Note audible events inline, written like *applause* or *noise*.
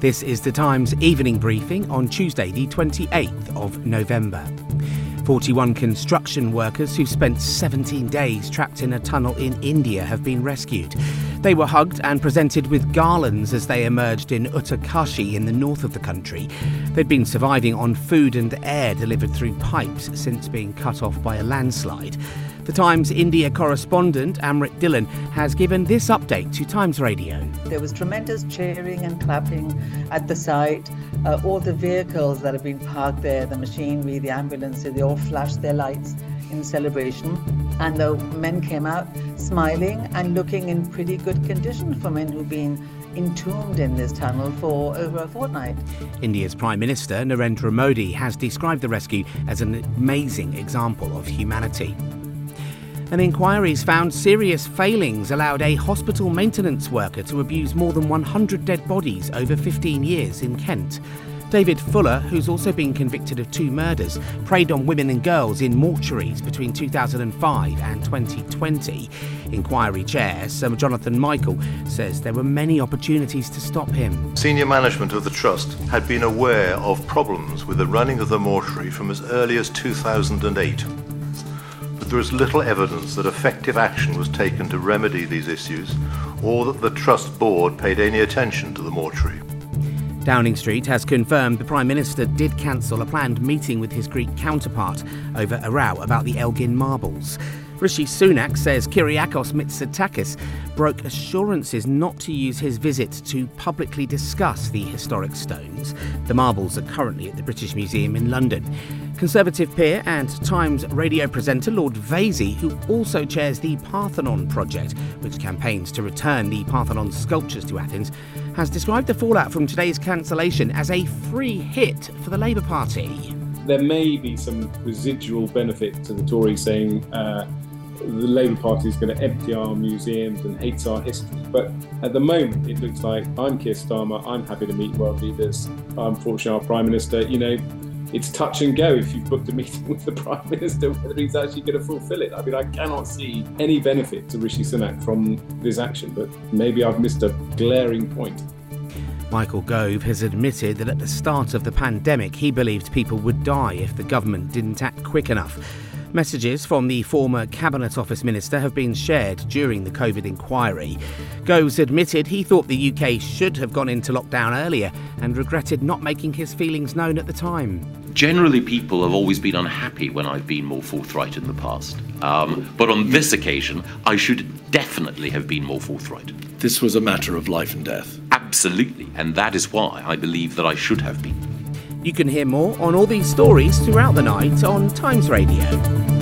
This is the Times evening briefing on Tuesday, the 28th of November. 41 construction workers who spent 17 days trapped in a tunnel in India have been rescued. They were hugged and presented with garlands as they emerged in Uttarkashi in the north of the country. They'd been surviving on food and air delivered through pipes since being cut off by a landslide. The Times India correspondent Amrit Dhillon has given this update to Times Radio. There was tremendous cheering and clapping at the site. Uh, all the vehicles that have been parked there, the machinery, the ambulances, they all flashed their lights in celebration. And the men came out smiling and looking in pretty good condition for men who've been entombed in this tunnel for over a fortnight. India's Prime Minister Narendra Modi has described the rescue as an amazing example of humanity. An inquiry's found serious failings allowed a hospital maintenance worker to abuse more than 100 dead bodies over 15 years in Kent. David Fuller, who's also been convicted of two murders, preyed on women and girls in mortuaries between 2005 and 2020. Inquiry Chair Sir Jonathan Michael says there were many opportunities to stop him. Senior management of the Trust had been aware of problems with the running of the mortuary from as early as 2008 there is little evidence that effective action was taken to remedy these issues or that the Trust Board paid any attention to the mortuary. Downing Street has confirmed the Prime Minister did cancel a planned meeting with his Greek counterpart over a row about the Elgin marbles. Rishi Sunak says Kyriakos Mitsotakis broke assurances not to use his visit to publicly discuss the historic stones. The marbles are currently at the British Museum in London. Conservative peer and Times radio presenter Lord Vaizey, who also chairs the Parthenon project, which campaigns to return the Parthenon sculptures to Athens, has described the fallout from today's cancellation as a free hit for the Labour Party. There may be some residual benefit to the Tories saying, uh, the Labour Party is going to empty our museums and hates our history. But at the moment, it looks like I'm Keir Starmer. I'm happy to meet world leaders. I'm Unfortunately, our Prime Minister, you know, it's touch and go if you've booked a *laughs* meeting with the Prime Minister whether he's actually going to fulfil it. I mean, I cannot see any benefit to Rishi Sunak from this action, but maybe I've missed a glaring point. Michael Gove has admitted that at the start of the pandemic, he believed people would die if the government didn't act quick enough. Messages from the former Cabinet Office Minister have been shared during the COVID inquiry. Gove's admitted he thought the UK should have gone into lockdown earlier and regretted not making his feelings known at the time. Generally, people have always been unhappy when I've been more forthright in the past. Um, but on this occasion, I should definitely have been more forthright. This was a matter of life and death. Absolutely, and that is why I believe that I should have been. You can hear more on all these stories throughout the night on Times Radio.